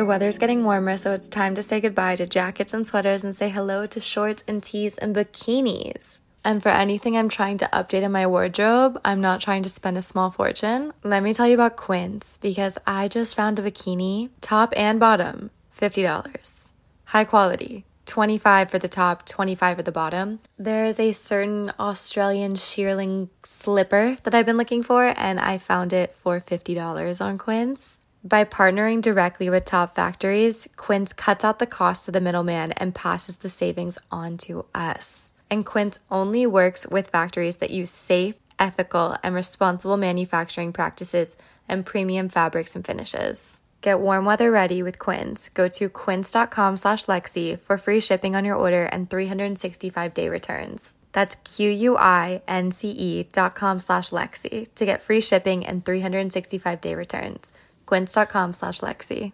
The weather's getting warmer, so it's time to say goodbye to jackets and sweaters and say hello to shorts and tees and bikinis. And for anything I'm trying to update in my wardrobe, I'm not trying to spend a small fortune. Let me tell you about Quince because I just found a bikini, top and bottom, $50. High quality. 25 for the top, 25 for the bottom. There is a certain Australian shearling slipper that I've been looking for and I found it for $50 on Quince. By partnering directly with top factories, Quince cuts out the cost of the middleman and passes the savings on to us. And Quince only works with factories that use safe, ethical, and responsible manufacturing practices and premium fabrics and finishes. Get warm weather ready with Quince. Go to quince.com slash Lexie for free shipping on your order and 365 day returns. That's Q-U-I-N-C-E dot com slash Lexie to get free shipping and 365 day returns quince.com slash Lexie.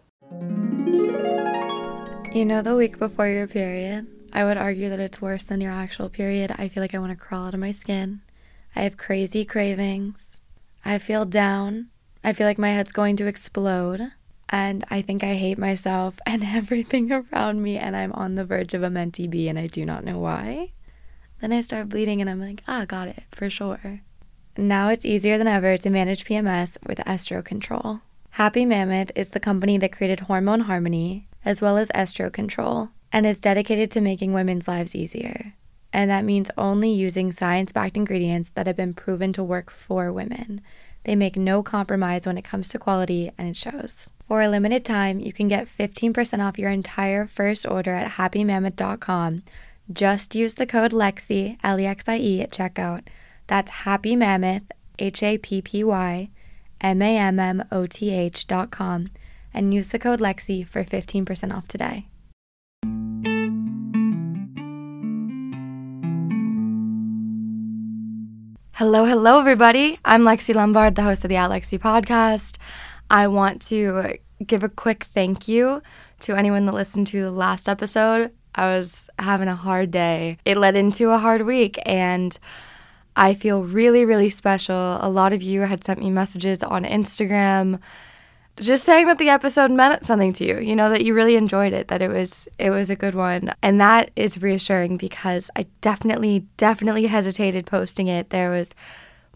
You know, the week before your period, I would argue that it's worse than your actual period. I feel like I want to crawl out of my skin. I have crazy cravings. I feel down. I feel like my head's going to explode. And I think I hate myself and everything around me. And I'm on the verge of a mentee B and I do not know why. Then I start bleeding and I'm like, ah, got it for sure. Now it's easier than ever to manage PMS with Estro Control. Happy Mammoth is the company that created Hormone Harmony, as well as Estro Control, and is dedicated to making women's lives easier. And that means only using science backed ingredients that have been proven to work for women. They make no compromise when it comes to quality, and it shows. For a limited time, you can get 15% off your entire first order at happymammoth.com. Just use the code LEXIE, L E X I E, at checkout. That's Happy Mammoth, H A P P Y M-A-M-M-O-T-H dot com and use the code Lexie for 15% off today. Hello, hello, everybody. I'm Lexie Lombard, the host of the At Lexie podcast. I want to give a quick thank you to anyone that listened to the last episode. I was having a hard day. It led into a hard week, and I feel really, really special. A lot of you had sent me messages on Instagram just saying that the episode meant something to you you know that you really enjoyed it that it was it was a good one. And that is reassuring because i definitely definitely hesitated posting it. There was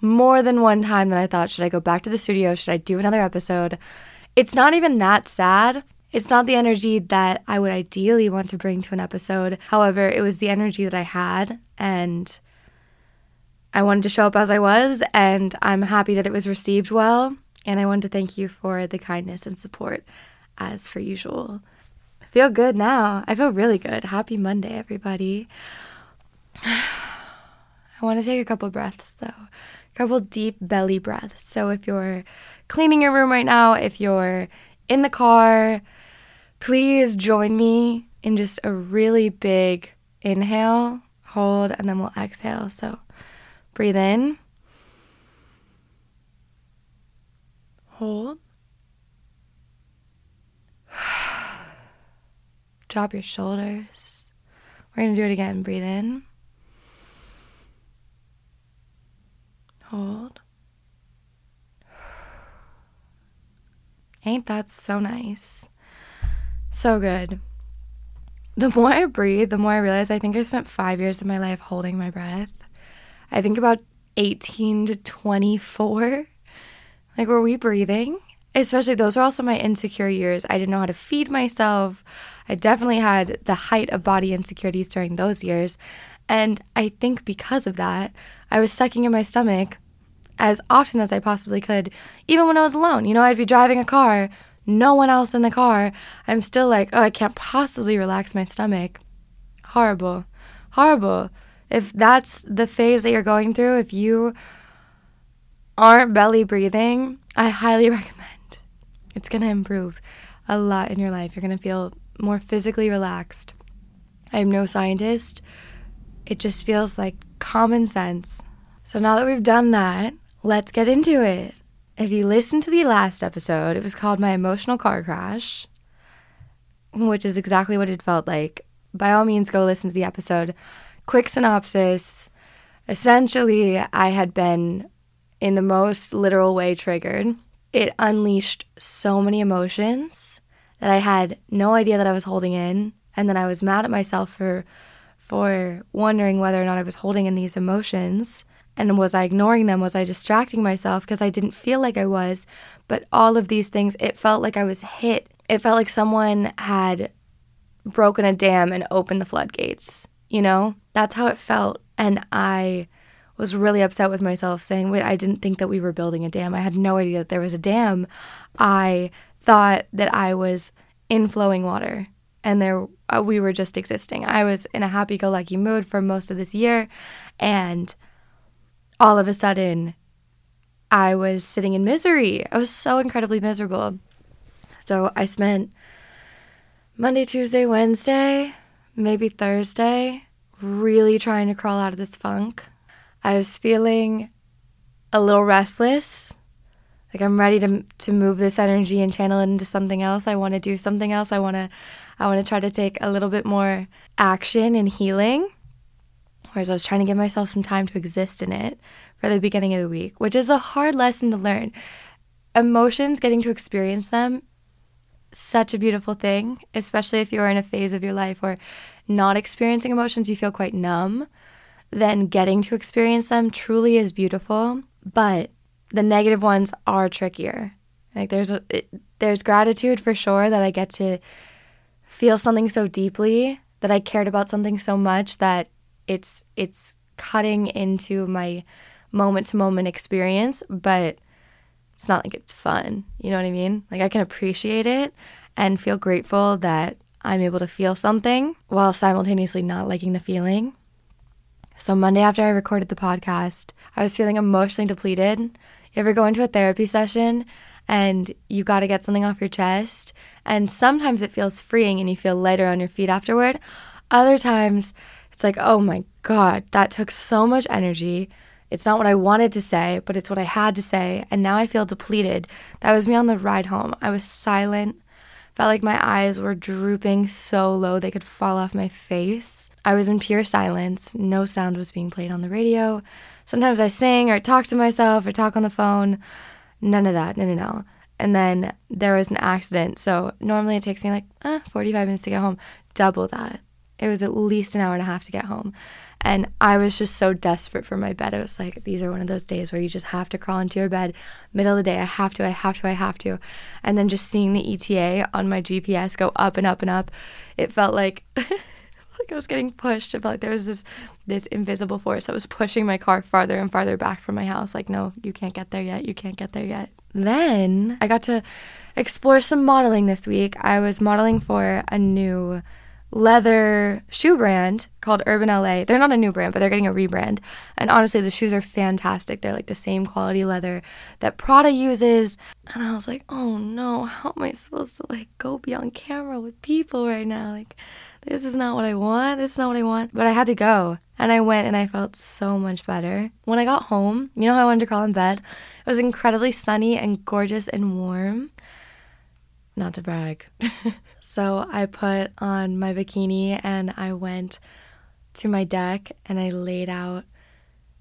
more than one time that i thought should i go back to the studio? Should i do another episode? It's not even that sad. It's not the energy that i would ideally want to bring to an episode. However it was the energy that i had and I wanted to show up as I was, and I'm happy that it was received well. And I wanted to thank you for the kindness and support, as per usual. I feel good now. I feel really good. Happy Monday, everybody. I want to take a couple breaths, though. A couple deep belly breaths. So if you're cleaning your room right now, if you're in the car, please join me in just a really big inhale, hold, and then we'll exhale. So Breathe in. Hold. Drop your shoulders. We're going to do it again. Breathe in. Hold. Ain't that so nice? So good. The more I breathe, the more I realize I think I spent five years of my life holding my breath. I think about 18 to 24. Like, were we breathing? Especially, those were also my insecure years. I didn't know how to feed myself. I definitely had the height of body insecurities during those years. And I think because of that, I was sucking in my stomach as often as I possibly could, even when I was alone. You know, I'd be driving a car, no one else in the car. I'm still like, oh, I can't possibly relax my stomach. Horrible. Horrible if that's the phase that you're going through, if you aren't belly breathing, I highly recommend. It's going to improve a lot in your life. You're going to feel more physically relaxed. I'm no scientist. It just feels like common sense. So now that we've done that, let's get into it. If you listened to the last episode, it was called My Emotional Car Crash, which is exactly what it felt like. By all means, go listen to the episode quick synopsis essentially, I had been in the most literal way triggered. it unleashed so many emotions that I had no idea that I was holding in. And then I was mad at myself for for wondering whether or not I was holding in these emotions. And was I ignoring them? Was I distracting myself? Because I didn't feel like I was. But all of these things, it felt like I was hit. It felt like someone had broken a dam and opened the floodgates. You know, that's how it felt. And I was really upset with myself saying, wait, I didn't think that we were building a dam. I had no idea that there was a dam. I thought that I was in flowing water and there uh, we were just existing. I was in a happy go lucky mood for most of this year and all of a sudden I was sitting in misery. I was so incredibly miserable. So I spent Monday, Tuesday, Wednesday, maybe Thursday really trying to crawl out of this funk. I was feeling a little restless. Like I'm ready to to move this energy and channel it into something else. I want to do something else. I want to I want to try to take a little bit more action and healing. Whereas I was trying to give myself some time to exist in it for the beginning of the week, which is a hard lesson to learn. Emotions, getting to experience them, such a beautiful thing, especially if you're in a phase of your life where not experiencing emotions, you feel quite numb then getting to experience them truly is beautiful. But the negative ones are trickier. Like there's a it, there's gratitude for sure that I get to feel something so deeply that I cared about something so much that it's it's cutting into my moment to moment experience, but it's not like it's fun. You know what I mean? Like I can appreciate it and feel grateful that I'm able to feel something while simultaneously not liking the feeling. So, Monday after I recorded the podcast, I was feeling emotionally depleted. You ever go into a therapy session and you got to get something off your chest? And sometimes it feels freeing and you feel lighter on your feet afterward. Other times, it's like, oh my God, that took so much energy. It's not what I wanted to say, but it's what I had to say. And now I feel depleted. That was me on the ride home. I was silent. Felt like my eyes were drooping so low they could fall off my face. I was in pure silence. No sound was being played on the radio. Sometimes I sing or talk to myself or talk on the phone. None of that. No, no, no. And then there was an accident. So normally it takes me like eh, 45 minutes to get home. Double that. It was at least an hour and a half to get home. And I was just so desperate for my bed. It was like, these are one of those days where you just have to crawl into your bed, middle of the day. I have to, I have to, I have to. And then just seeing the ETA on my GPS go up and up and up, it felt like. like I was getting pushed. It felt like there was this this invisible force that was pushing my car farther and farther back from my house. Like, no, you can't get there yet. You can't get there yet. Then I got to explore some modeling this week. I was modeling for a new leather shoe brand called Urban LA. They're not a new brand, but they're getting a rebrand. And honestly, the shoes are fantastic. They're like the same quality leather that Prada uses. And I was like, oh no, how am I supposed to like go be on camera with people right now? Like, this is not what I want. This is not what I want. But I had to go. And I went and I felt so much better. When I got home, you know how I wanted to crawl in bed? It was incredibly sunny and gorgeous and warm. Not to brag. so I put on my bikini and I went to my deck and I laid out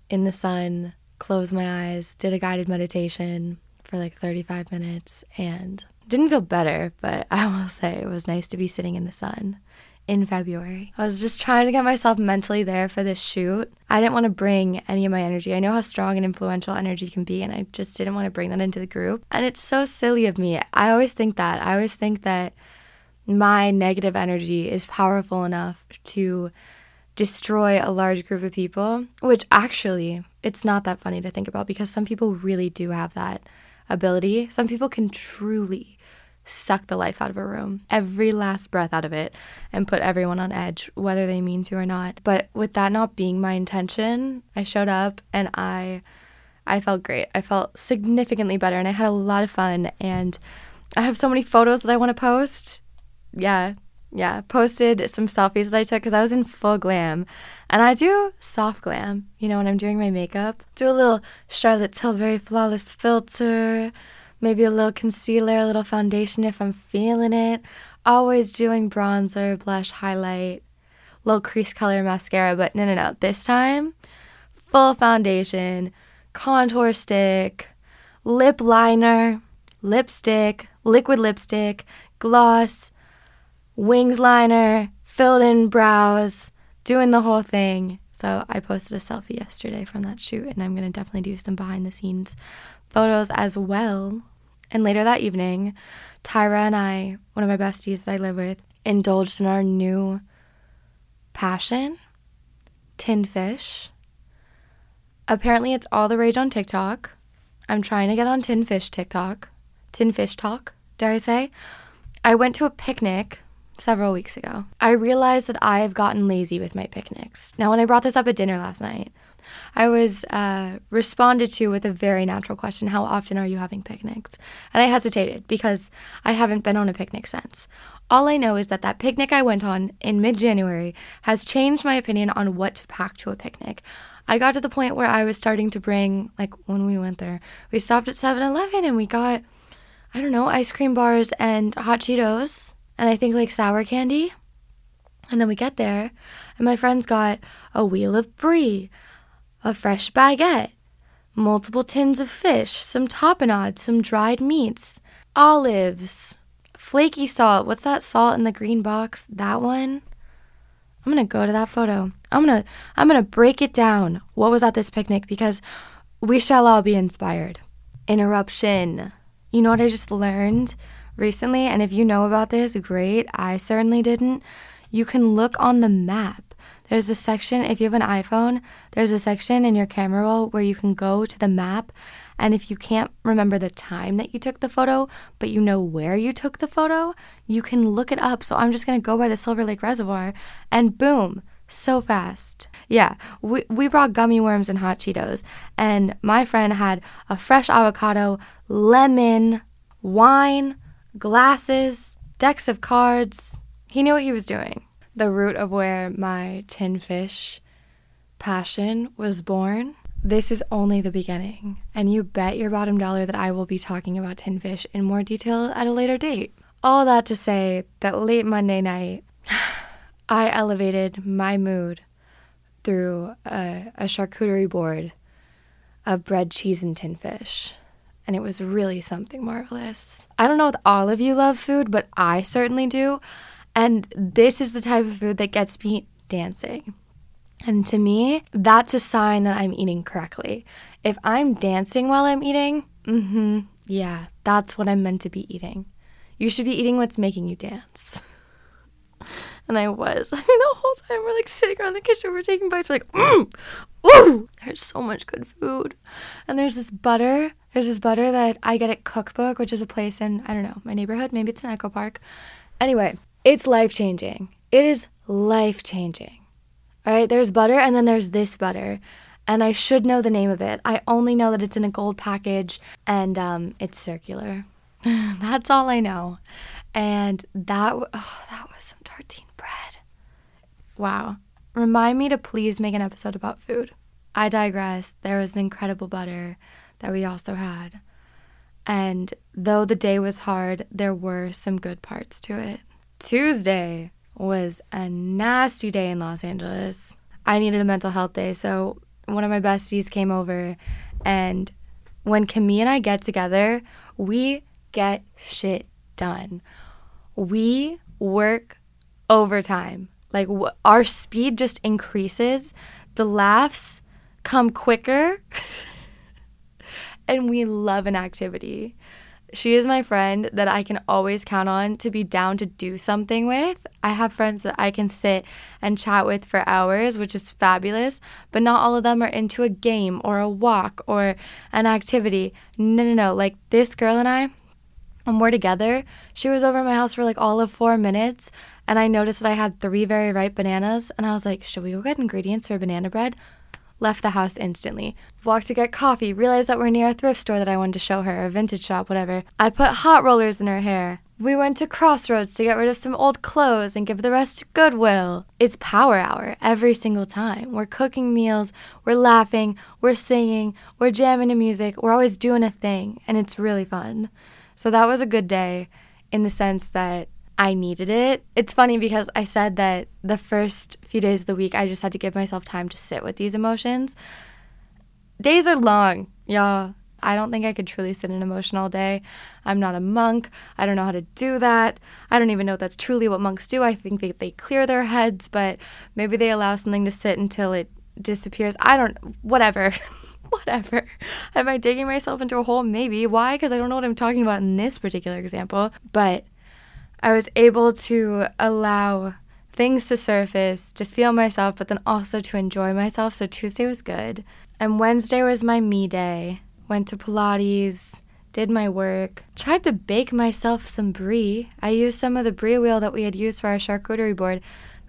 in the sun, closed my eyes, did a guided meditation for like 35 minutes and didn't feel better, but I will say it was nice to be sitting in the sun in February. I was just trying to get myself mentally there for this shoot. I didn't want to bring any of my energy. I know how strong and influential energy can be, and I just didn't want to bring that into the group. And it's so silly of me. I always think that. I always think that my negative energy is powerful enough to destroy a large group of people, which actually it's not that funny to think about because some people really do have that ability. Some people can truly suck the life out of a room, every last breath out of it, and put everyone on edge, whether they mean to or not. But with that not being my intention, I showed up and I I felt great. I felt significantly better and I had a lot of fun and I have so many photos that I want to post. Yeah. Yeah, posted some selfies that I took because I was in full glam. And I do soft glam, you know, when I'm doing my makeup. Do a little Charlotte Tilbury Flawless filter, maybe a little concealer, a little foundation if I'm feeling it. Always doing bronzer, blush, highlight, little crease color mascara, but no, no, no. This time, full foundation, contour stick, lip liner, lipstick, liquid lipstick, gloss, winged liner, filled in brows, doing the whole thing. So I posted a selfie yesterday from that shoot, and I'm gonna definitely do some behind the scenes photos as well. And later that evening, Tyra and I, one of my besties that I live with, indulged in our new passion tinned fish. Apparently, it's all the rage on TikTok. I'm trying to get on tinned fish TikTok, tinned fish talk, dare I say. I went to a picnic several weeks ago. I realized that I have gotten lazy with my picnics. Now, when I brought this up at dinner last night, I was uh, responded to with a very natural question How often are you having picnics? And I hesitated because I haven't been on a picnic since. All I know is that that picnic I went on in mid January has changed my opinion on what to pack to a picnic. I got to the point where I was starting to bring, like when we went there, we stopped at 7 Eleven and we got, I don't know, ice cream bars and hot Cheetos and I think like sour candy. And then we get there and my friends got a wheel of brie, a fresh baguette, multiple tins of fish, some tapenade, some dried meats, olives, flaky salt. What's that salt in the green box? That one? I'm going to go to that photo. I'm going to I'm going to break it down. What was at this picnic because we shall all be inspired. Interruption. You know what I just learned recently and if you know about this, great. I certainly didn't. You can look on the map there's a section, if you have an iPhone, there's a section in your camera roll where you can go to the map. And if you can't remember the time that you took the photo, but you know where you took the photo, you can look it up. So I'm just to go by the Silver Lake Reservoir and boom, so fast. Yeah, we, we brought gummy worms and hot Cheetos. And my friend had a fresh avocado, lemon, wine, glasses, decks of cards. He knew what he was doing the root of where my tin fish passion was born. This is only the beginning, and you bet your bottom dollar that I will be talking about tin fish in more detail at a later date. All that to say that late Monday night, I elevated my mood through a, a charcuterie board of bread, cheese, and tin fish and it was really something marvelous. I don't know if all of you love food, but I certainly do. And this is the type of food that gets me dancing. And to me, that's a sign that I'm eating correctly. If I'm dancing while I'm eating, mm-hmm, yeah, that's what I'm meant to be eating. You should be eating what's making you dance. and I was. I mean, the whole time we're like sitting around the kitchen, we're taking bites, we're like, mm, ooh, there's so much good food. And there's this butter. There's this butter that I get at Cookbook, which is a place in, I don't know, my neighborhood. Maybe it's an Echo Park. Anyway, it's life changing. It is life changing. All right, there's butter and then there's this butter. And I should know the name of it. I only know that it's in a gold package and um, it's circular. That's all I know. And that, oh, that was some tartine bread. Wow. Remind me to please make an episode about food. I digress. There was an incredible butter that we also had. And though the day was hard, there were some good parts to it. Tuesday was a nasty day in Los Angeles. I needed a mental health day, so one of my besties came over, and when Camille and I get together, we get shit done. We work overtime. Like w- our speed just increases. The laughs come quicker. and we love an activity. She is my friend that I can always count on to be down to do something with. I have friends that I can sit and chat with for hours, which is fabulous, but not all of them are into a game or a walk or an activity. No, no, no. Like this girl and I, when we're together, she was over my house for like all of four minutes, and I noticed that I had three very ripe bananas, and I was like, should we go get ingredients for banana bread? Left the house instantly. Walked to get coffee, realized that we're near a thrift store that I wanted to show her, a vintage shop, whatever. I put hot rollers in her hair. We went to Crossroads to get rid of some old clothes and give the rest to Goodwill. It's power hour every single time. We're cooking meals, we're laughing, we're singing, we're jamming to music, we're always doing a thing, and it's really fun. So that was a good day in the sense that I needed it. It's funny because I said that the first few days of the week, I just had to give myself time to sit with these emotions. Days are long, y'all. I don't think I could truly sit in emotion all day. I'm not a monk. I don't know how to do that. I don't even know if that's truly what monks do. I think they, they clear their heads, but maybe they allow something to sit until it disappears. I don't, whatever. whatever. Am I digging myself into a hole? Maybe. Why? Because I don't know what I'm talking about in this particular example. But I was able to allow things to surface, to feel myself, but then also to enjoy myself. So Tuesday was good. And Wednesday was my me day. Went to Pilates, did my work, tried to bake myself some brie. I used some of the brie wheel that we had used for our charcuterie board.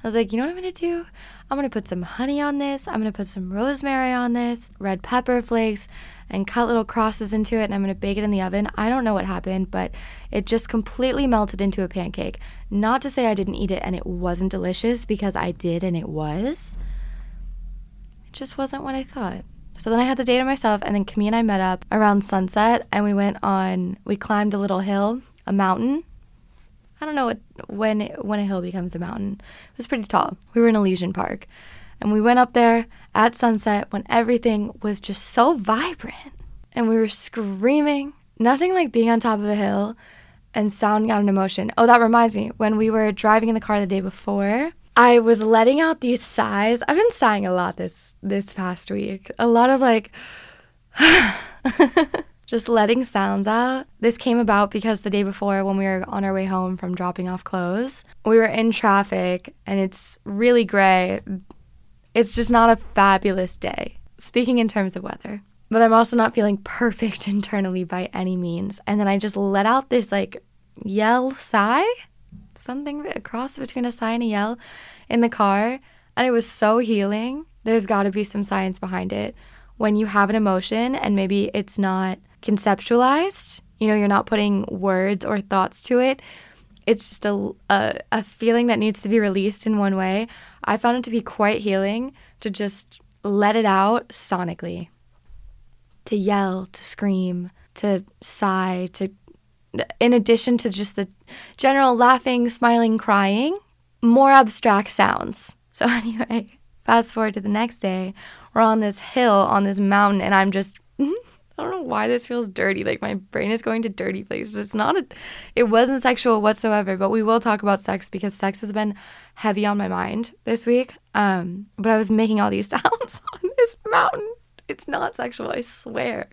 I was like, you know what I'm gonna do? I'm gonna put some honey on this. I'm gonna put some rosemary on this, red pepper flakes, and cut little crosses into it. And I'm gonna bake it in the oven. I don't know what happened, but it just completely melted into a pancake. Not to say I didn't eat it and it wasn't delicious because I did and it was. It just wasn't what I thought. So then I had the day to myself, and then Camille and I met up around sunset, and we went on. We climbed a little hill, a mountain, I don't know what, when when a hill becomes a mountain. It was pretty tall. We were in Elysian Park, and we went up there at sunset when everything was just so vibrant, and we were screaming. Nothing like being on top of a hill and sounding out an emotion. Oh, that reminds me. When we were driving in the car the day before, I was letting out these sighs. I've been sighing a lot this this past week. A lot of like just letting sounds out. This came about because the day before, when we were on our way home from dropping off clothes, we were in traffic and it's really gray. It's just not a fabulous day, speaking in terms of weather. But I'm also not feeling perfect internally by any means. And then I just let out this like yell sigh, something a cross between a sigh and a yell in the car. And it was so healing. There's got to be some science behind it. When you have an emotion and maybe it's not conceptualized. You know, you're not putting words or thoughts to it. It's just a, a, a feeling that needs to be released in one way. I found it to be quite healing to just let it out sonically, to yell, to scream, to sigh, to, in addition to just the general laughing, smiling, crying, more abstract sounds. So, anyway, fast forward to the next day, we're on this hill, on this mountain, and I'm just I don't know why this feels dirty. Like my brain is going to dirty places. It's not a, it wasn't sexual whatsoever, but we will talk about sex because sex has been heavy on my mind this week. Um, but I was making all these sounds on this mountain. It's not sexual, I swear.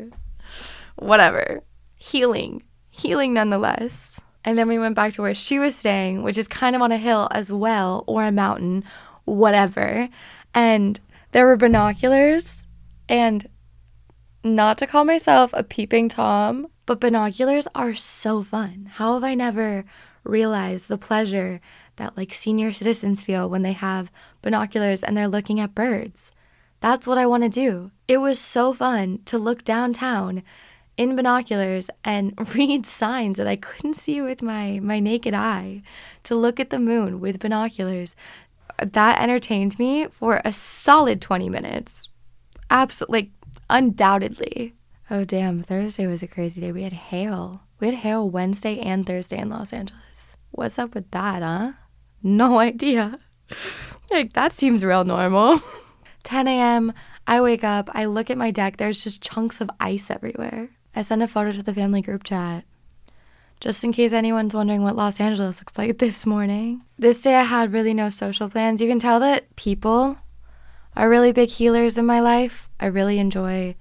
Whatever. Healing. Healing nonetheless. And then we went back to where she was staying, which is kind of on a hill as well, or a mountain, whatever. And there were binoculars and not to call myself a peeping Tom, but binoculars are so fun. How have I never realized the pleasure that like senior citizens feel when they have binoculars and they're looking at birds? That's what I want to do. It was so fun to look downtown in binoculars and read signs that I couldn't see with my my naked eye, to look at the moon with binoculars. That entertained me for a solid 20 minutes. Absolutely like Undoubtedly. Oh, damn. Thursday was a crazy day. We had hail. We had hail Wednesday and Thursday in Los Angeles. What's up with that, huh? No idea. Like, that seems real normal. 10 a.m., I wake up, I look at my deck, there's just chunks of ice everywhere. I send a photo to the family group chat. Just in case anyone's wondering what Los Angeles looks like this morning. This day I had really no social plans. You can tell that people are really big healers in my life. I really enjoy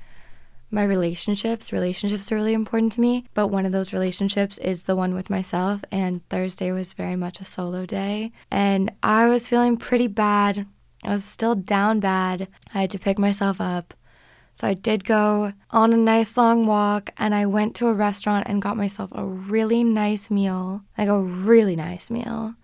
my relationships. Relationships are really important to me, but one of those relationships is the one with myself. And Thursday was very much a solo day. And I was feeling pretty bad. I was still down bad. I had to pick myself up. So I did go on a nice long walk and I went to a restaurant and got myself a really nice meal, like a really nice meal.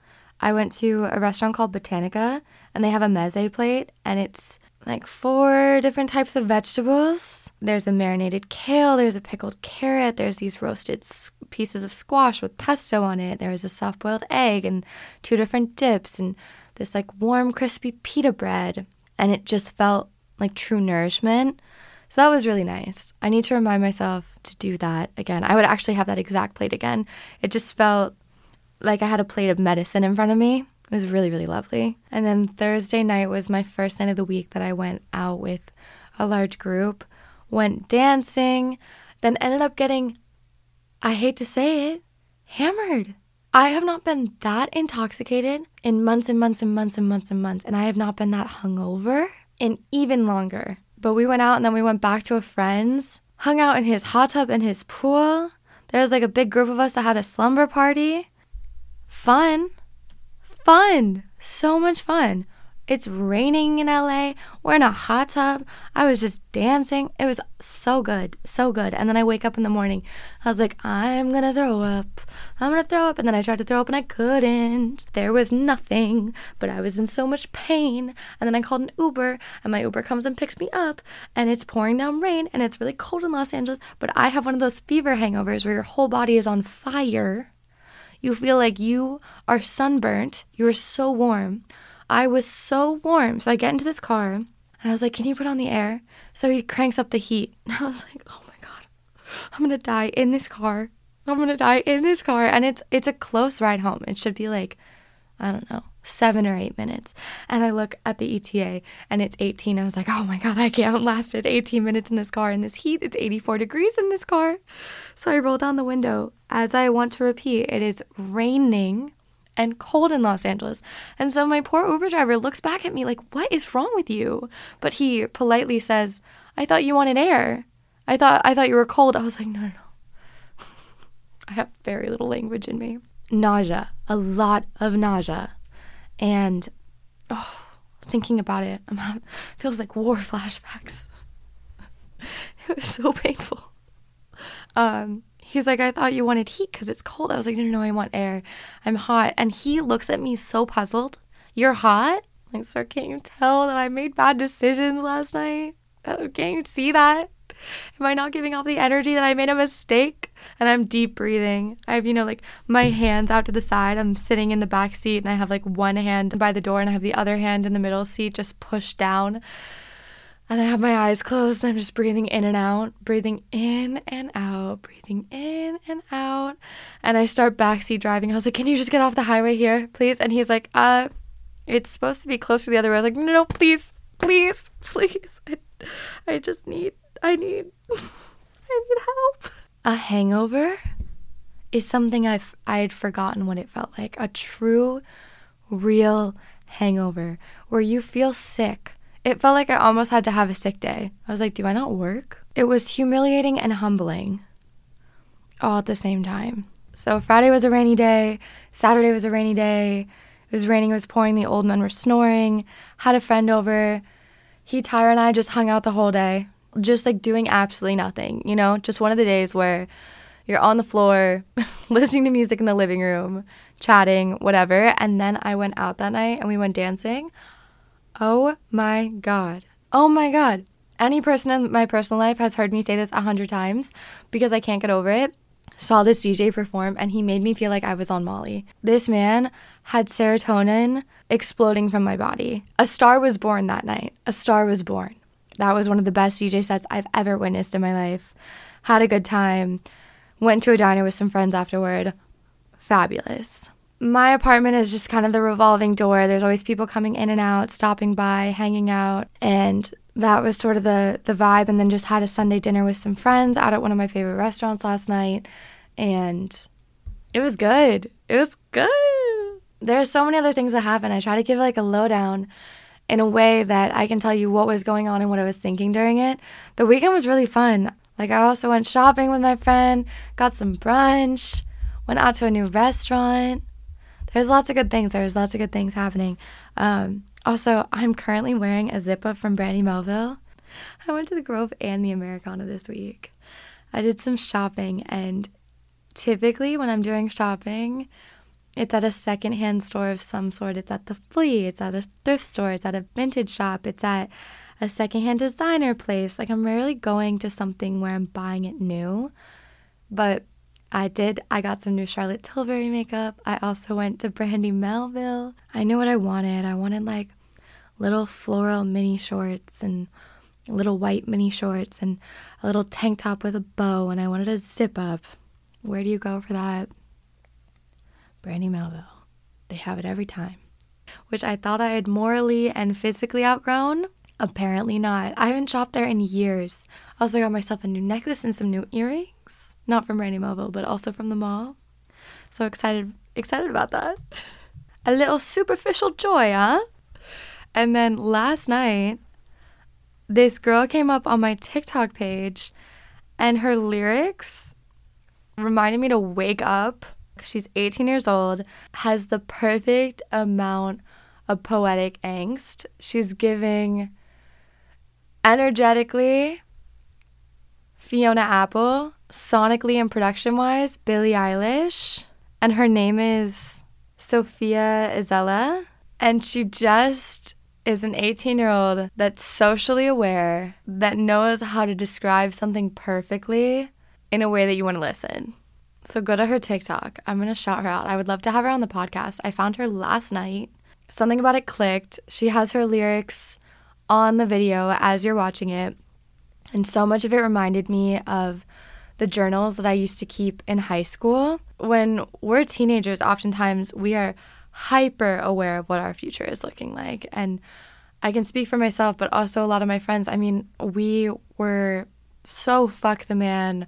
I went to a restaurant called Botanica and they have a meze plate and it's like four different types of vegetables. There's a marinated kale, there's a pickled carrot, there's these roasted pieces of squash with pesto on it, there's a soft boiled egg and two different dips and this like warm crispy pita bread and it just felt like true nourishment. So that was really nice. I need to remind myself to do that again. I would actually have that exact plate again. It just felt like I had a plate of medicine in front of me. It was really, really lovely. And then Thursday night was my first night of the week that I went out with a large group, went dancing, then ended up getting, I hate to say it, hammered. I have not been that intoxicated in months and months and months and months and months. And I have not been that hungover in even longer. But we went out and then we went back to a friend's, hung out in his hot tub and his pool. There was like a big group of us that had a slumber party. Fun. Fun. So much fun. It's raining in LA. We're in a hot tub. I was just dancing. It was so good, so good. And then I wake up in the morning. I was like, I'm gonna throw up. I'm gonna throw up. And then I tried to throw up and I couldn't. There was nothing, but I was in so much pain. And then I called an Uber, and my Uber comes and picks me up. And it's pouring down rain, and it's really cold in Los Angeles. But I have one of those fever hangovers where your whole body is on fire. You feel like you are sunburnt. You are so warm. I was so warm. So I get into this car and I was like, Can you put on the air? So he cranks up the heat. And I was like, Oh my God, I'm gonna die in this car. I'm gonna die in this car. And it's it's a close ride home. It should be like, I don't know, seven or eight minutes. And I look at the ETA and it's 18. I was like, oh my God, I can't last it 18 minutes in this car in this heat. It's 84 degrees in this car. So I roll down the window. As I want to repeat, it is raining and cold in Los Angeles. And so my poor Uber driver looks back at me like, What is wrong with you? But he politely says, I thought you wanted air. I thought I thought you were cold. I was like, No, no, no. I have very little language in me. Nausea, a lot of nausea. And oh, thinking about it, I'm feels like war flashbacks. it was so painful. Um, He's like, I thought you wanted heat because it's cold. I was like, no, no, no, I want air. I'm hot. And he looks at me so puzzled. You're hot? Like, sir, can't you tell that I made bad decisions last night? Can't you see that? Am I not giving off the energy that I made a mistake? And I'm deep breathing. I have, you know, like my hands out to the side. I'm sitting in the back seat and I have like one hand by the door and I have the other hand in the middle seat just pushed down and I have my eyes closed. I'm just breathing in and out, breathing in and out, breathing in and out. And I start backseat driving. I was like, Can you just get off the highway here, please? And he's like, Uh, it's supposed to be closer to the other way. I was like, No, no, no please, please, please. I, I just need, I need, I need help. A hangover is something I've I'd forgotten what it felt like. A true, real hangover where you feel sick it felt like I almost had to have a sick day. I was like, do I not work? It was humiliating and humbling all at the same time. So Friday was a rainy day, Saturday was a rainy day. It was raining, it was pouring, the old men were snoring. Had a friend over. He, Tyra, and I just hung out the whole day, just like doing absolutely nothing, you know? Just one of the days where you're on the floor, listening to music in the living room, chatting, whatever. And then I went out that night and we went dancing. Oh my God. Oh my God. Any person in my personal life has heard me say this a hundred times because I can't get over it. Saw this DJ perform and he made me feel like I was on Molly. This man had serotonin exploding from my body. A star was born that night. A star was born. That was one of the best DJ sets I've ever witnessed in my life. Had a good time. Went to a diner with some friends afterward. Fabulous my apartment is just kind of the revolving door. There's always people coming in and out, stopping by, hanging out, and that was sort of the the vibe and then just had a Sunday dinner with some friends out at one of my favorite restaurants last night and it was good. It was good. There are so many other things that happen. I try to give like a lowdown in a way that I can tell you what was going on and what I was thinking during it. The weekend was really fun. Like I also went shopping with my friend, got some brunch, went out to a new restaurant there's lots of good things. There's lots of good things happening. Um, also, I'm currently wearing a zip up from Brandy Melville. I went to the Grove and the Americana this week. I did some shopping, and typically when I'm doing shopping, it's at a secondhand store of some sort. It's at the flea, it's at a thrift store, it's at a vintage shop, it's at a secondhand designer place. Like, I'm rarely going to something where I'm buying it new. But I did. I got some new Charlotte Tilbury makeup. I also went to Brandy Melville. I knew what I wanted. I wanted like little floral mini shorts and little white mini shorts and a little tank top with a bow, and I wanted a zip up. Where do you go for that? Brandy Melville. They have it every time. Which I thought I had morally and physically outgrown. Apparently not. I haven't shopped there in years. I also got myself a new necklace and some new earrings. Not from Brandy Melville, but also from the mall. So excited excited about that. a little superficial joy, huh? And then last night, this girl came up on my TikTok page and her lyrics reminded me to wake up. She's 18 years old, has the perfect amount of poetic angst. She's giving energetically Fiona Apple, sonically and production wise, Billie Eilish, and her name is Sofia Isella. And she just is an 18 year old that's socially aware, that knows how to describe something perfectly in a way that you want to listen. So go to her TikTok. I'm going to shout her out. I would love to have her on the podcast. I found her last night. Something about it clicked. She has her lyrics on the video as you're watching it. And so much of it reminded me of the journals that I used to keep in high school. When we're teenagers, oftentimes we are hyper aware of what our future is looking like. And I can speak for myself, but also a lot of my friends. I mean, we were so fuck the man,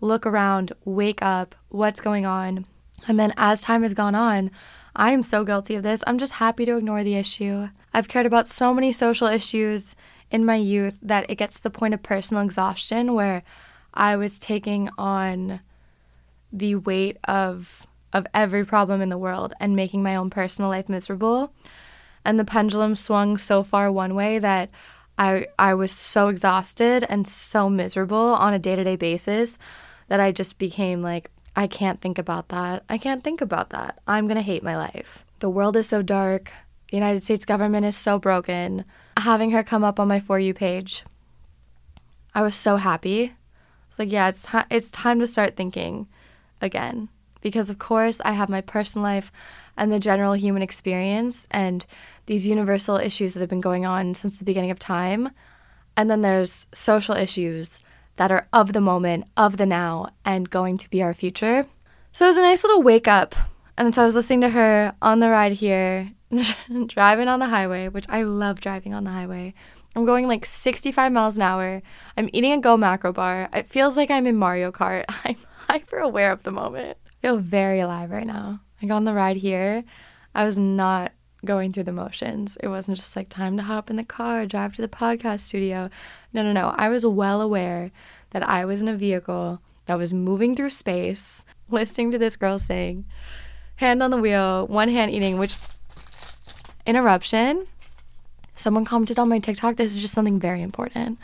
look around, wake up, what's going on. And then as time has gone on, I am so guilty of this. I'm just happy to ignore the issue. I've cared about so many social issues in my youth that it gets to the point of personal exhaustion where I was taking on the weight of of every problem in the world and making my own personal life miserable. And the pendulum swung so far one way that I I was so exhausted and so miserable on a day-to-day basis that I just became like I can't think about that. I can't think about that. I'm going to hate my life. The world is so dark. The United States government is so broken. Having her come up on my For You page, I was so happy. It's like, yeah, it's, t- it's time to start thinking again because of course I have my personal life and the general human experience and these universal issues that have been going on since the beginning of time. And then there's social issues that are of the moment, of the now, and going to be our future. So it was a nice little wake up. And so I was listening to her on the ride here, driving on the highway, which I love driving on the highway. I'm going like 65 miles an hour. I'm eating a GoMacro bar. It feels like I'm in Mario Kart. I'm hyper aware of the moment I feel very alive right now. Like on the ride here, I was not going through the motions. It wasn't just like time to hop in the car, drive to the podcast studio. No, no, no. I was well aware that I was in a vehicle that was moving through space, listening to this girl sing, hand on the wheel, one hand eating, which interruption. Someone commented on my TikTok. This is just something very important.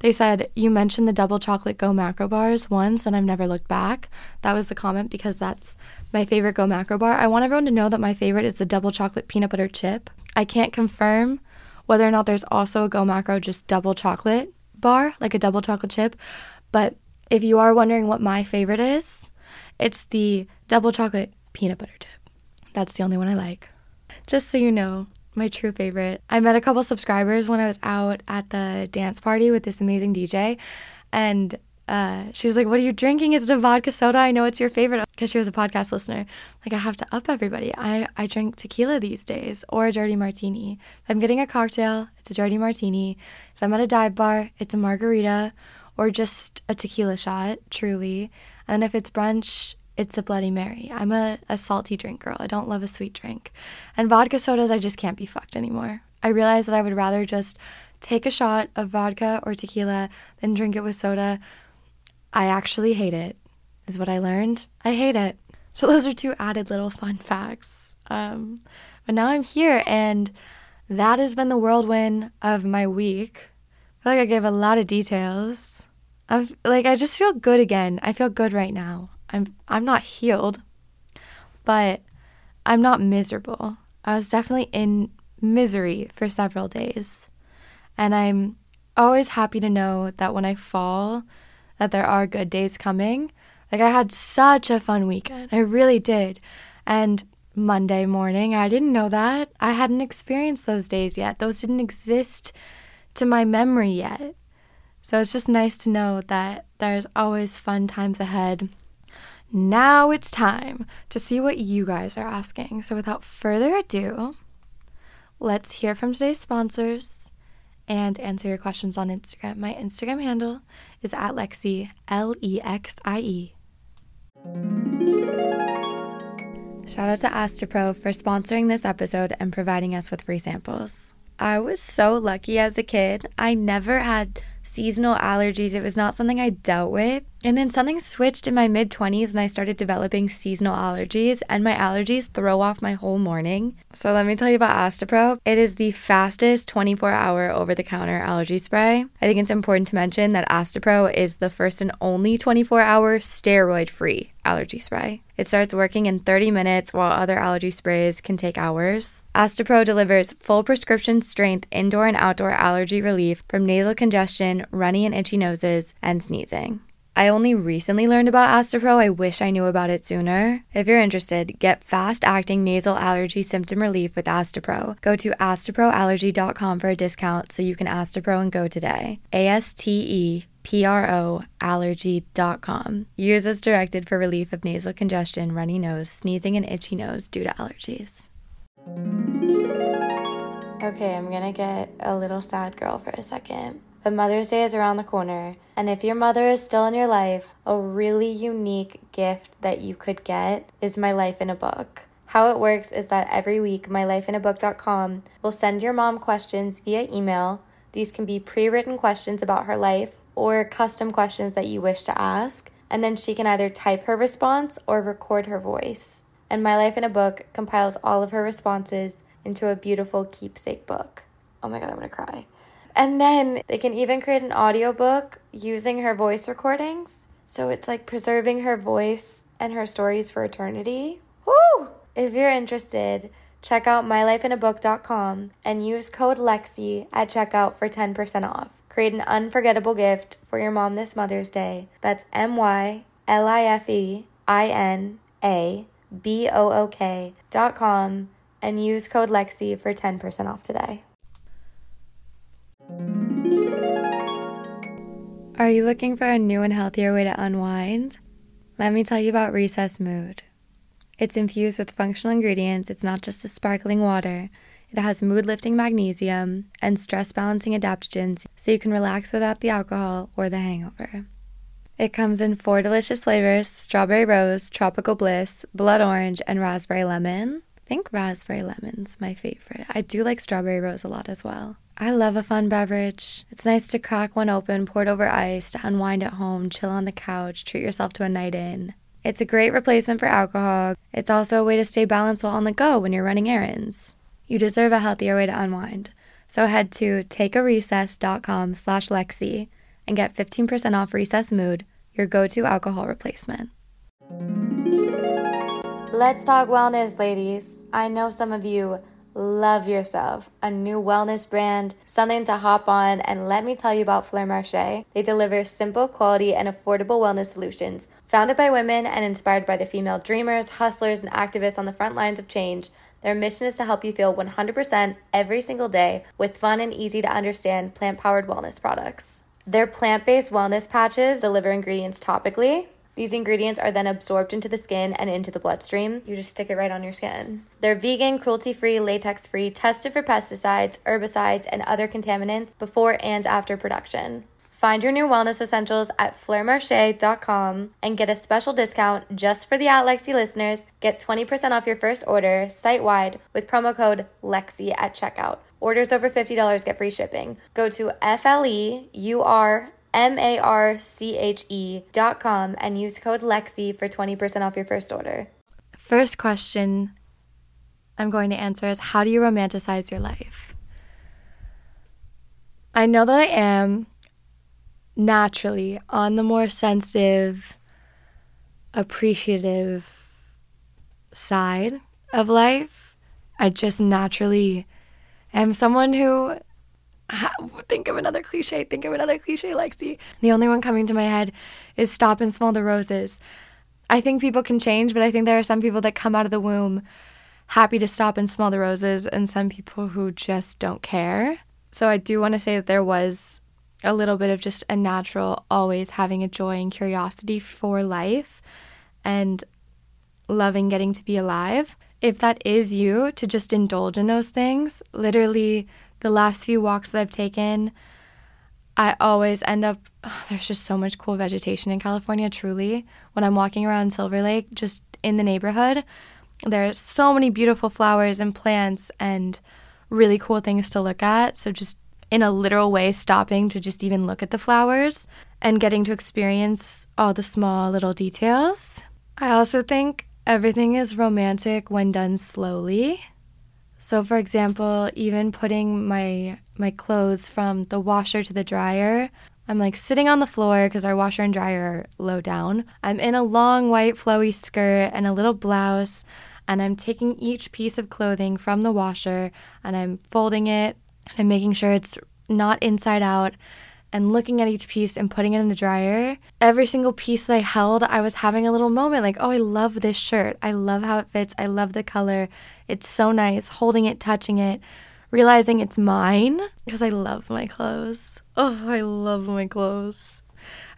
They said, You mentioned the double chocolate GoMacro bars once, and I've never looked back. That was the comment because that's my favorite GoMacro bar. I want everyone to know that my favorite is the double chocolate peanut butter chip. I can't confirm whether or not there's also a GoMacro just double chocolate bar, like a double chocolate chip. But if you are wondering what my favorite is, it's the double chocolate peanut butter chip. That's the only one I like. Just so you know, my true favorite. I met a couple subscribers when I was out at the dance party with this amazing DJ, and uh, she's like, "What are you drinking? Is it a vodka soda? I know it's your favorite." Because she was a podcast listener. Like, I have to up everybody. I I drink tequila these days or a dirty martini. If I'm getting a cocktail, it's a dirty martini. If I'm at a dive bar, it's a margarita or just a tequila shot. Truly, and if it's brunch, it's a Bloody Mary. I'm a, a salty drink girl. I don't love a sweet drink. And vodka sodas, I just can't be fucked anymore. I realized that I would rather just take a shot of vodka or tequila than drink it with soda. I actually hate it, is what I learned. I hate it. So, those are two added little fun facts. Um, but now I'm here, and that has been the whirlwind of my week. I feel like I gave a lot of details. I'm like I just feel good again. I feel good right now. I'm I'm not healed, but I'm not miserable. I was definitely in misery for several days. And I'm always happy to know that when I fall that there are good days coming. Like I had such a fun weekend. I really did. And Monday morning, I didn't know that. I hadn't experienced those days yet. Those didn't exist to my memory yet. So it's just nice to know that there's always fun times ahead now it's time to see what you guys are asking. So without further ado, let's hear from today's sponsors and answer your questions on Instagram. My Instagram handle is at Lexie, L E X I E. Shout out to Astepro for sponsoring this episode and providing us with free samples. I was so lucky as a kid. I never had seasonal allergies. It was not something I dealt with. And then something switched in my mid 20s and I started developing seasonal allergies, and my allergies throw off my whole morning. So, let me tell you about Astepro. It is the fastest 24 hour over the counter allergy spray. I think it's important to mention that Astepro is the first and only 24 hour steroid free allergy spray. It starts working in 30 minutes while other allergy sprays can take hours. Astepro delivers full prescription strength indoor and outdoor allergy relief from nasal congestion, runny and itchy noses, and sneezing. I only recently learned about Astepro. I wish I knew about it sooner. If you're interested, get fast acting nasal allergy symptom relief with Astepro. Go to asteproallergy.com for a discount so you can Astepro and go today. A S T E P R O allergy.com. Use as directed for relief of nasal congestion, runny nose, sneezing, and itchy nose due to allergies. Okay, I'm gonna get a little sad girl for a second. But Mother's Day is around the corner, and if your mother is still in your life, a really unique gift that you could get is My Life in a Book. How it works is that every week, mylifeinabook.com will send your mom questions via email. These can be pre written questions about her life or custom questions that you wish to ask, and then she can either type her response or record her voice. And My Life in a Book compiles all of her responses into a beautiful keepsake book. Oh my god, I'm gonna cry. And then they can even create an audiobook using her voice recordings. So it's like preserving her voice and her stories for eternity. Woo! If you're interested, check out mylifeinabook.com and use code Lexie at checkout for 10% off. Create an unforgettable gift for your mom this Mother's Day. That's M Y L I F E I N A B O O K dot com and use code Lexie for 10% off today. Are you looking for a new and healthier way to unwind? Let me tell you about Recess Mood. It's infused with functional ingredients, it's not just a sparkling water. It has mood lifting magnesium and stress balancing adaptogens so you can relax without the alcohol or the hangover. It comes in four delicious flavors strawberry rose, tropical bliss, blood orange, and raspberry lemon. I think raspberry lemon's my favorite. I do like strawberry rose a lot as well. I love a fun beverage. It's nice to crack one open, pour it over ice, to unwind at home, chill on the couch, treat yourself to a night in. It's a great replacement for alcohol. It's also a way to stay balanced while on the go when you're running errands. You deserve a healthier way to unwind. So head to takearecess.com slash Lexie and get 15% off Recess Mood, your go-to alcohol replacement. Let's talk wellness, ladies. I know some of you love yourself, a new wellness brand, something to hop on, and let me tell you about Fleur Marché. They deliver simple, quality, and affordable wellness solutions. Founded by women and inspired by the female dreamers, hustlers, and activists on the front lines of change, their mission is to help you feel 100% every single day with fun and easy to understand plant powered wellness products. Their plant based wellness patches deliver ingredients topically these ingredients are then absorbed into the skin and into the bloodstream. You just stick it right on your skin. They're vegan, cruelty free, latex free, tested for pesticides, herbicides, and other contaminants before and after production. Find your new wellness essentials at fleurmarche.com and get a special discount just for the At Lexie listeners. Get 20% off your first order site wide with promo code LEXIE at checkout. Orders over $50 get free shipping. Go to F L E U R M A R C H E dot com and use code Lexie for 20% off your first order. First question I'm going to answer is How do you romanticize your life? I know that I am naturally on the more sensitive, appreciative side of life. I just naturally am someone who think of another cliche, think of another cliche, Lexie. The only one coming to my head is stop and smell the roses. I think people can change, but I think there are some people that come out of the womb happy to stop and smell the roses, and some people who just don't care. So I do want to say that there was a little bit of just a natural, always having a joy and curiosity for life and loving getting to be alive. If that is you, to just indulge in those things, literally the last few walks that I've taken, I always end up, oh, there's just so much cool vegetation in California, truly. When I'm walking around Silver Lake, just in the neighborhood, there's so many beautiful flowers and plants and really cool things to look at. So, just in a literal way, stopping to just even look at the flowers and getting to experience all the small little details. I also think everything is romantic when done slowly. So for example, even putting my my clothes from the washer to the dryer, I'm like sitting on the floor because our washer and dryer are low down. I'm in a long white flowy skirt and a little blouse, and I'm taking each piece of clothing from the washer and I'm folding it and I'm making sure it's not inside out and looking at each piece and putting it in the dryer. Every single piece that I held, I was having a little moment like, oh, I love this shirt. I love how it fits. I love the color. It's so nice. Holding it, touching it, realizing it's mine because I love my clothes. Oh, I love my clothes.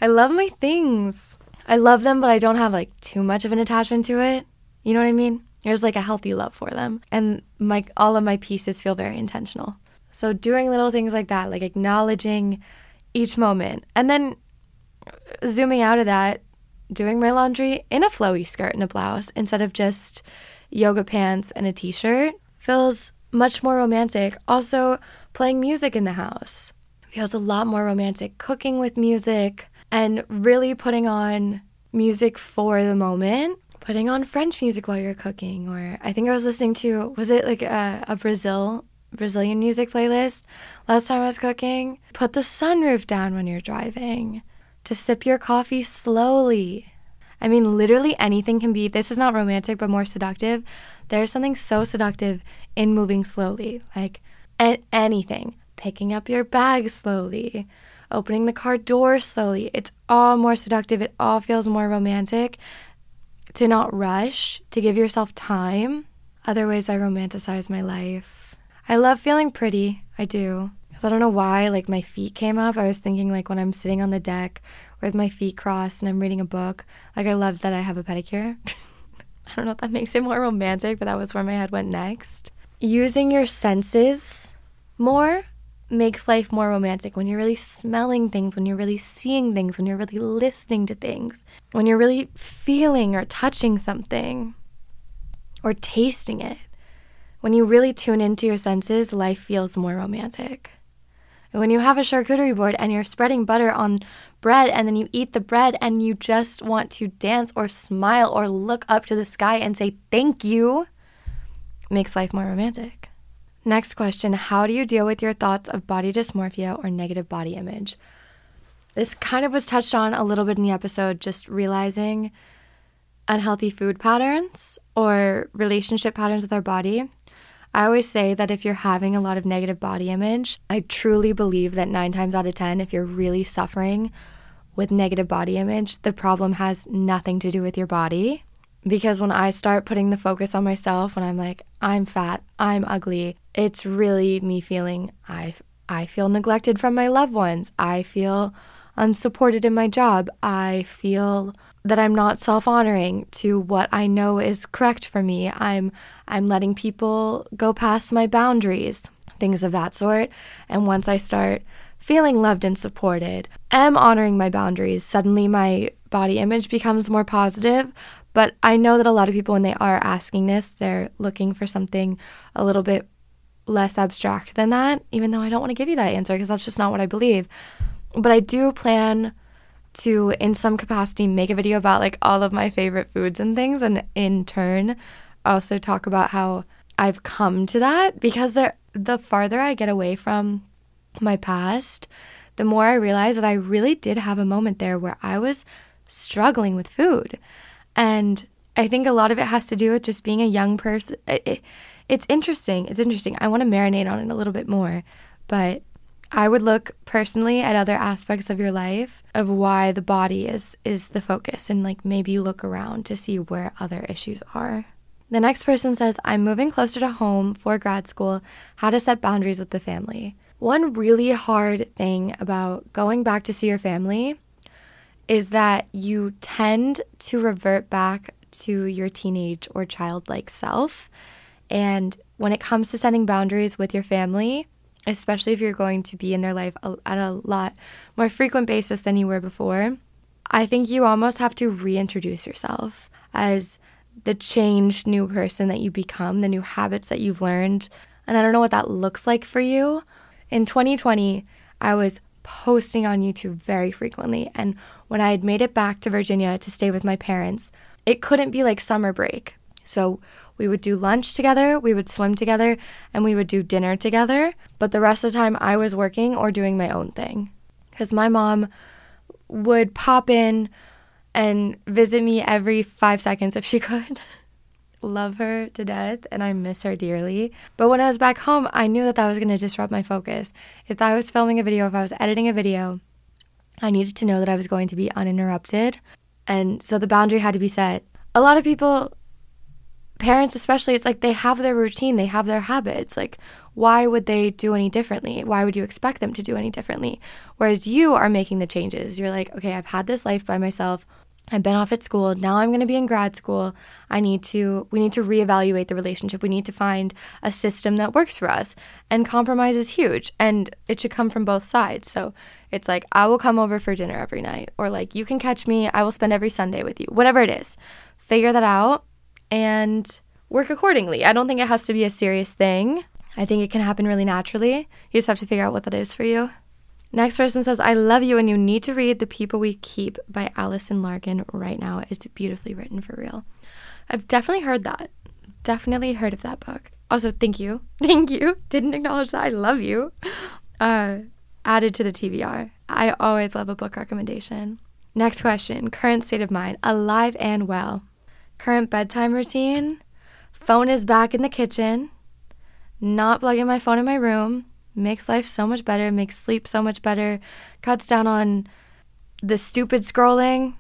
I love my things. I love them, but I don't have like too much of an attachment to it. You know what I mean? There's like a healthy love for them. And my all of my pieces feel very intentional. So doing little things like that, like acknowledging each moment. And then uh, zooming out of that, doing my laundry in a flowy skirt and a blouse instead of just yoga pants and a t shirt feels much more romantic. Also, playing music in the house feels a lot more romantic. Cooking with music and really putting on music for the moment. Putting on French music while you're cooking, or I think I was listening to, was it like a, a Brazil Brazilian music playlist last time I was cooking. Put the sunroof down when you're driving to sip your coffee slowly. I mean, literally anything can be, this is not romantic, but more seductive. There's something so seductive in moving slowly, like a- anything. Picking up your bag slowly, opening the car door slowly. It's all more seductive. It all feels more romantic. To not rush, to give yourself time. Other ways I romanticize my life I love feeling pretty. I do. I don't know why, like my feet came up. I was thinking like when I'm sitting on the deck with my feet crossed and I'm reading a book, like I love that I have a pedicure. I don't know if that makes it more romantic, but that was where my head went next. Using your senses more makes life more romantic when you're really smelling things, when you're really seeing things, when you're really listening to things, when you're really feeling or touching something or tasting it. When you really tune into your senses, life feels more romantic. When you have a charcuterie board and you're spreading butter on bread and then you eat the bread and you just want to dance or smile or look up to the sky and say thank you, makes life more romantic. Next question How do you deal with your thoughts of body dysmorphia or negative body image? This kind of was touched on a little bit in the episode, just realizing unhealthy food patterns or relationship patterns with our body I always say that if you're having a lot of negative body image, I truly believe that nine times out of 10, if you're really suffering with negative body image, the problem has nothing to do with your body. Because when I start putting the focus on myself, when I'm like, I'm fat, I'm ugly, it's really me feeling I I feel neglected from my loved ones. I feel unsupported in my job. I feel that I'm not self-honoring to what I know is correct for me. I'm I'm letting people go past my boundaries, things of that sort. And once I start feeling loved and supported, am honoring my boundaries, suddenly my body image becomes more positive. But I know that a lot of people when they are asking this, they're looking for something a little bit less abstract than that, even though I don't want to give you that answer because that's just not what I believe. But I do plan to in some capacity make a video about like all of my favorite foods and things and in turn also talk about how I've come to that because the the farther I get away from my past, the more I realize that I really did have a moment there where I was struggling with food. And I think a lot of it has to do with just being a young person. It, it, it's interesting. It's interesting. I want to marinate on it a little bit more, but I would look personally at other aspects of your life of why the body is is the focus and like maybe look around to see where other issues are. The next person says, I'm moving closer to home for grad school, how to set boundaries with the family. One really hard thing about going back to see your family is that you tend to revert back to your teenage or childlike self. And when it comes to setting boundaries with your family, especially if you're going to be in their life at a lot more frequent basis than you were before, I think you almost have to reintroduce yourself as the changed new person that you become, the new habits that you've learned. And I don't know what that looks like for you. In 2020, I was posting on YouTube very frequently. And when I had made it back to Virginia to stay with my parents, it couldn't be like summer break. So we would do lunch together, we would swim together, and we would do dinner together. But the rest of the time, I was working or doing my own thing. Because my mom would pop in and visit me every five seconds if she could. Love her to death and I miss her dearly. But when I was back home, I knew that that was going to disrupt my focus. If I was filming a video, if I was editing a video, I needed to know that I was going to be uninterrupted. And so the boundary had to be set. A lot of people parents especially it's like they have their routine they have their habits like why would they do any differently why would you expect them to do any differently whereas you are making the changes you're like okay i've had this life by myself I've been off at school. Now I'm going to be in grad school. I need to we need to reevaluate the relationship. We need to find a system that works for us. And compromise is huge and it should come from both sides. So it's like I will come over for dinner every night or like you can catch me. I will spend every Sunday with you. Whatever it is. Figure that out and work accordingly. I don't think it has to be a serious thing. I think it can happen really naturally. You just have to figure out what that is for you. Next person says, I love you and you need to read The People We Keep by Allison Larkin right now. It's beautifully written for real. I've definitely heard that. Definitely heard of that book. Also, thank you. Thank you. Didn't acknowledge that. I love you. Uh, added to the TBR. I always love a book recommendation. Next question Current state of mind alive and well. Current bedtime routine phone is back in the kitchen. Not plugging my phone in my room makes life so much better, makes sleep so much better, cuts down on the stupid scrolling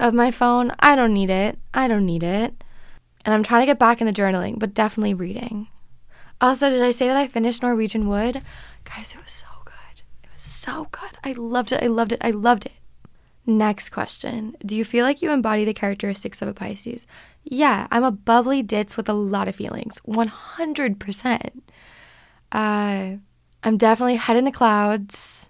of my phone. I don't need it. I don't need it. And I'm trying to get back into journaling, but definitely reading. Also, did I say that I finished Norwegian Wood? Guys, it was so good. It was so good. I loved it. I loved it. I loved it. Next question Do you feel like you embody the characteristics of a Pisces? Yeah, I'm a bubbly ditz with a lot of feelings. 100%. Uh, I'm definitely head in the clouds.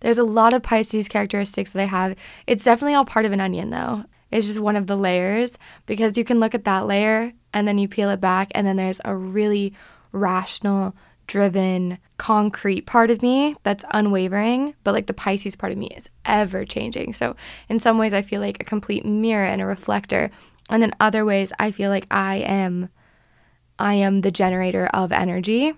There's a lot of Pisces characteristics that I have. It's definitely all part of an onion, though. It's just one of the layers because you can look at that layer and then you peel it back, and then there's a really rational, driven, concrete part of me that's unwavering, but like the Pisces part of me is ever changing. So, in some ways, I feel like a complete mirror and a reflector. And in other ways, I feel like I am. I am the generator of energy.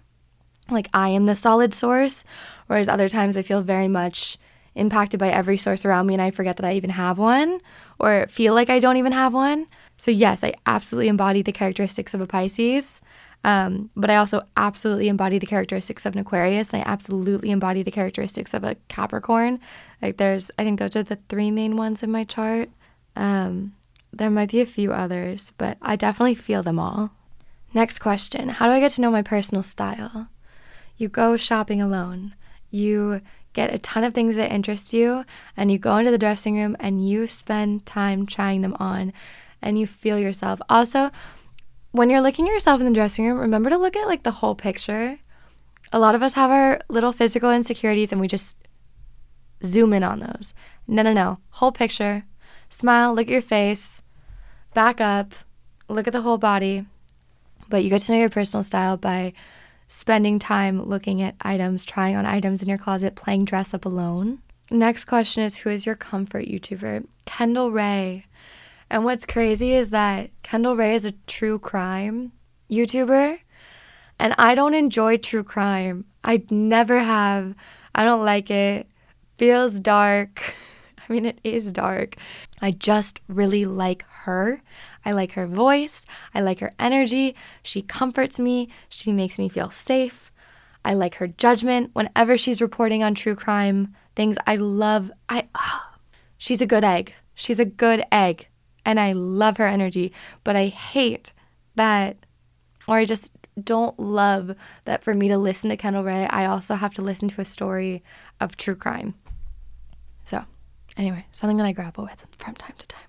Like I am the solid source, whereas other times I feel very much impacted by every source around me and I forget that I even have one or feel like I don't even have one. So, yes, I absolutely embody the characteristics of a Pisces. Um, but I also absolutely embody the characteristics of an Aquarius, and I absolutely embody the characteristics of a Capricorn. Like there's, I think those are the three main ones in my chart. Um, there might be a few others, but I definitely feel them all. Next question How do I get to know my personal style? You go shopping alone. You get a ton of things that interest you, and you go into the dressing room and you spend time trying them on, and you feel yourself. Also, when you're looking at yourself in the dressing room, remember to look at like the whole picture. A lot of us have our little physical insecurities and we just zoom in on those. No, no, no. Whole picture. Smile, look at your face, back up, look at the whole body. But you get to know your personal style by spending time looking at items, trying on items in your closet, playing dress up alone. Next question is Who is your comfort YouTuber? Kendall Rae. And what's crazy is that Kendall Rae is a true crime YouTuber, and I don't enjoy true crime. I never have. I don't like it. Feels dark. I mean, it is dark. I just really like her. I like her voice. I like her energy. She comforts me. She makes me feel safe. I like her judgment whenever she's reporting on true crime things. I love. I. Oh, she's a good egg. She's a good egg and I love her energy, but I hate that, or I just don't love that for me to listen to Kendall Rae, I also have to listen to a story of true crime. So, anyway, something that I grapple with from time to time.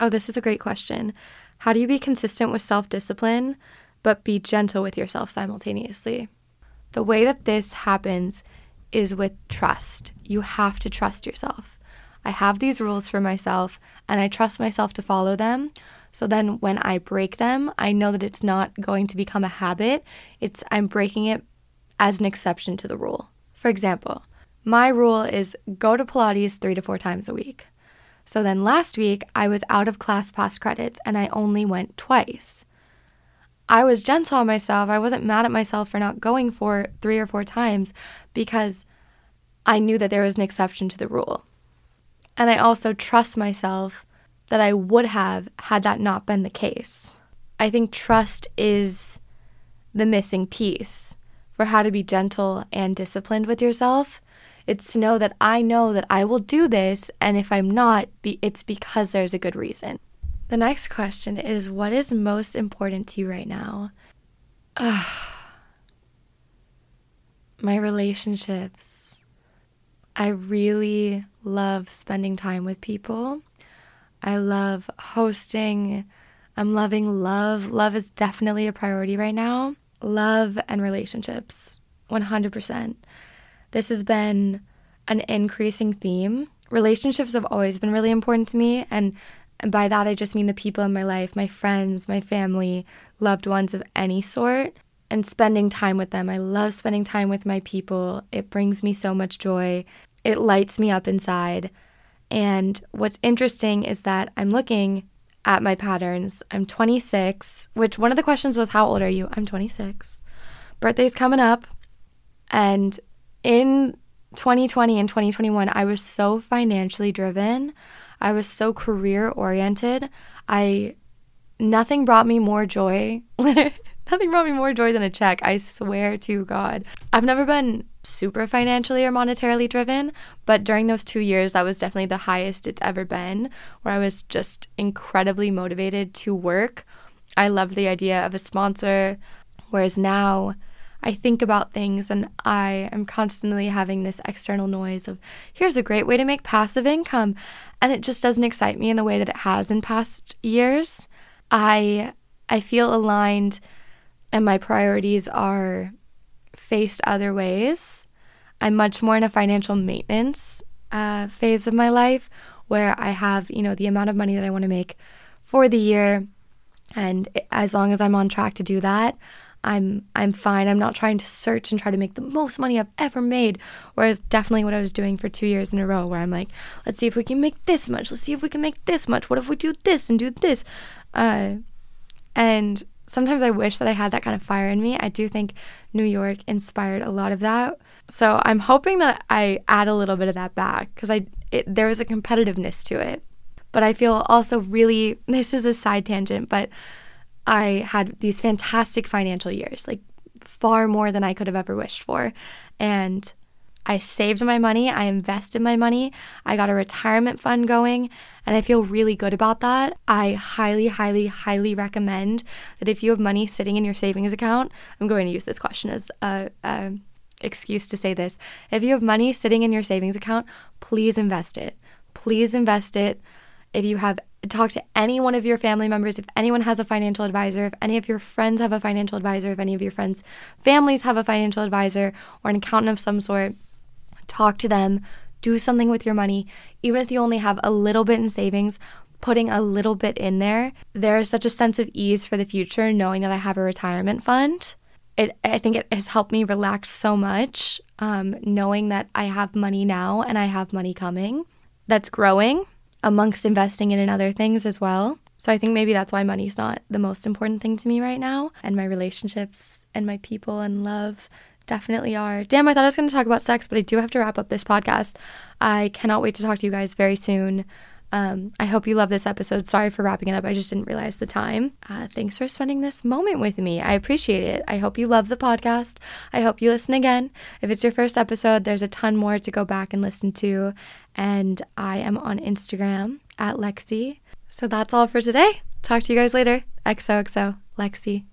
Oh, this is a great question. How do you be consistent with self discipline, but be gentle with yourself simultaneously? The way that this happens is with trust. You have to trust yourself. I have these rules for myself and I trust myself to follow them. So then when I break them, I know that it's not going to become a habit. It's I'm breaking it as an exception to the rule. For example, my rule is go to Pilates 3 to 4 times a week. So then last week I was out of ClassPass credits and I only went twice. I was gentle on myself. I wasn't mad at myself for not going for 3 or 4 times because I knew that there was an exception to the rule. And I also trust myself that I would have had that not been the case. I think trust is the missing piece for how to be gentle and disciplined with yourself. It's to know that I know that I will do this, and if I'm not, it's because there's a good reason. The next question is What is most important to you right now? My relationships. I really love spending time with people. I love hosting. I'm loving love. Love is definitely a priority right now. Love and relationships, 100%. This has been an increasing theme. Relationships have always been really important to me. And, by that, I just mean the people in my life, my friends, my family, loved ones of any sort, and spending time with them. I love spending time with my people. It brings me so much joy, it lights me up inside. And what's interesting is that I'm looking at my patterns. I'm 26, which one of the questions was, How old are you? I'm 26. Birthday's coming up. And in 2020 and 2021, I was so financially driven. I was so career oriented. I nothing brought me more joy. nothing brought me more joy than a check. I swear to God. I've never been super financially or monetarily driven, but during those two years, that was definitely the highest it's ever been, where I was just incredibly motivated to work. I loved the idea of a sponsor, whereas now I think about things and I am constantly having this external noise of here's a great way to make passive income. And it just doesn't excite me in the way that it has in past years. I I feel aligned and my priorities are faced other ways. I'm much more in a financial maintenance uh, phase of my life where I have, you know, the amount of money that I want to make for the year. And as long as I'm on track to do that, I'm I'm fine. I'm not trying to search and try to make the most money I've ever made. Whereas definitely what I was doing for two years in a row, where I'm like, let's see if we can make this much. Let's see if we can make this much. What if we do this and do this? Uh, and sometimes I wish that I had that kind of fire in me. I do think New York inspired a lot of that. So I'm hoping that I add a little bit of that back because I it, there was a competitiveness to it. But I feel also really this is a side tangent, but I had these fantastic financial years, like far more than I could have ever wished for. And I saved my money, I invested my money, I got a retirement fund going, and I feel really good about that. I highly, highly, highly recommend that if you have money sitting in your savings account, I'm going to use this question as a, a excuse to say this. If you have money sitting in your savings account, please invest it. Please invest it. If you have talk to any one of your family members, if anyone has a financial advisor, if any of your friends have a financial advisor, if any of your friends' families have a financial advisor or an accountant of some sort, talk to them, do something with your money. Even if you only have a little bit in savings, putting a little bit in there, there is such a sense of ease for the future knowing that I have a retirement fund. It, I think it has helped me relax so much, um, knowing that I have money now and I have money coming that's growing amongst investing in other things as well. So I think maybe that's why money's not the most important thing to me right now. And my relationships and my people and love definitely are. Damn, I thought I was going to talk about sex, but I do have to wrap up this podcast. I cannot wait to talk to you guys very soon. Um, I hope you love this episode. Sorry for wrapping it up. I just didn't realize the time. Uh, thanks for spending this moment with me. I appreciate it. I hope you love the podcast. I hope you listen again. If it's your first episode, there's a ton more to go back and listen to. And I am on Instagram at Lexie. So that's all for today. Talk to you guys later. XOXO, Lexie.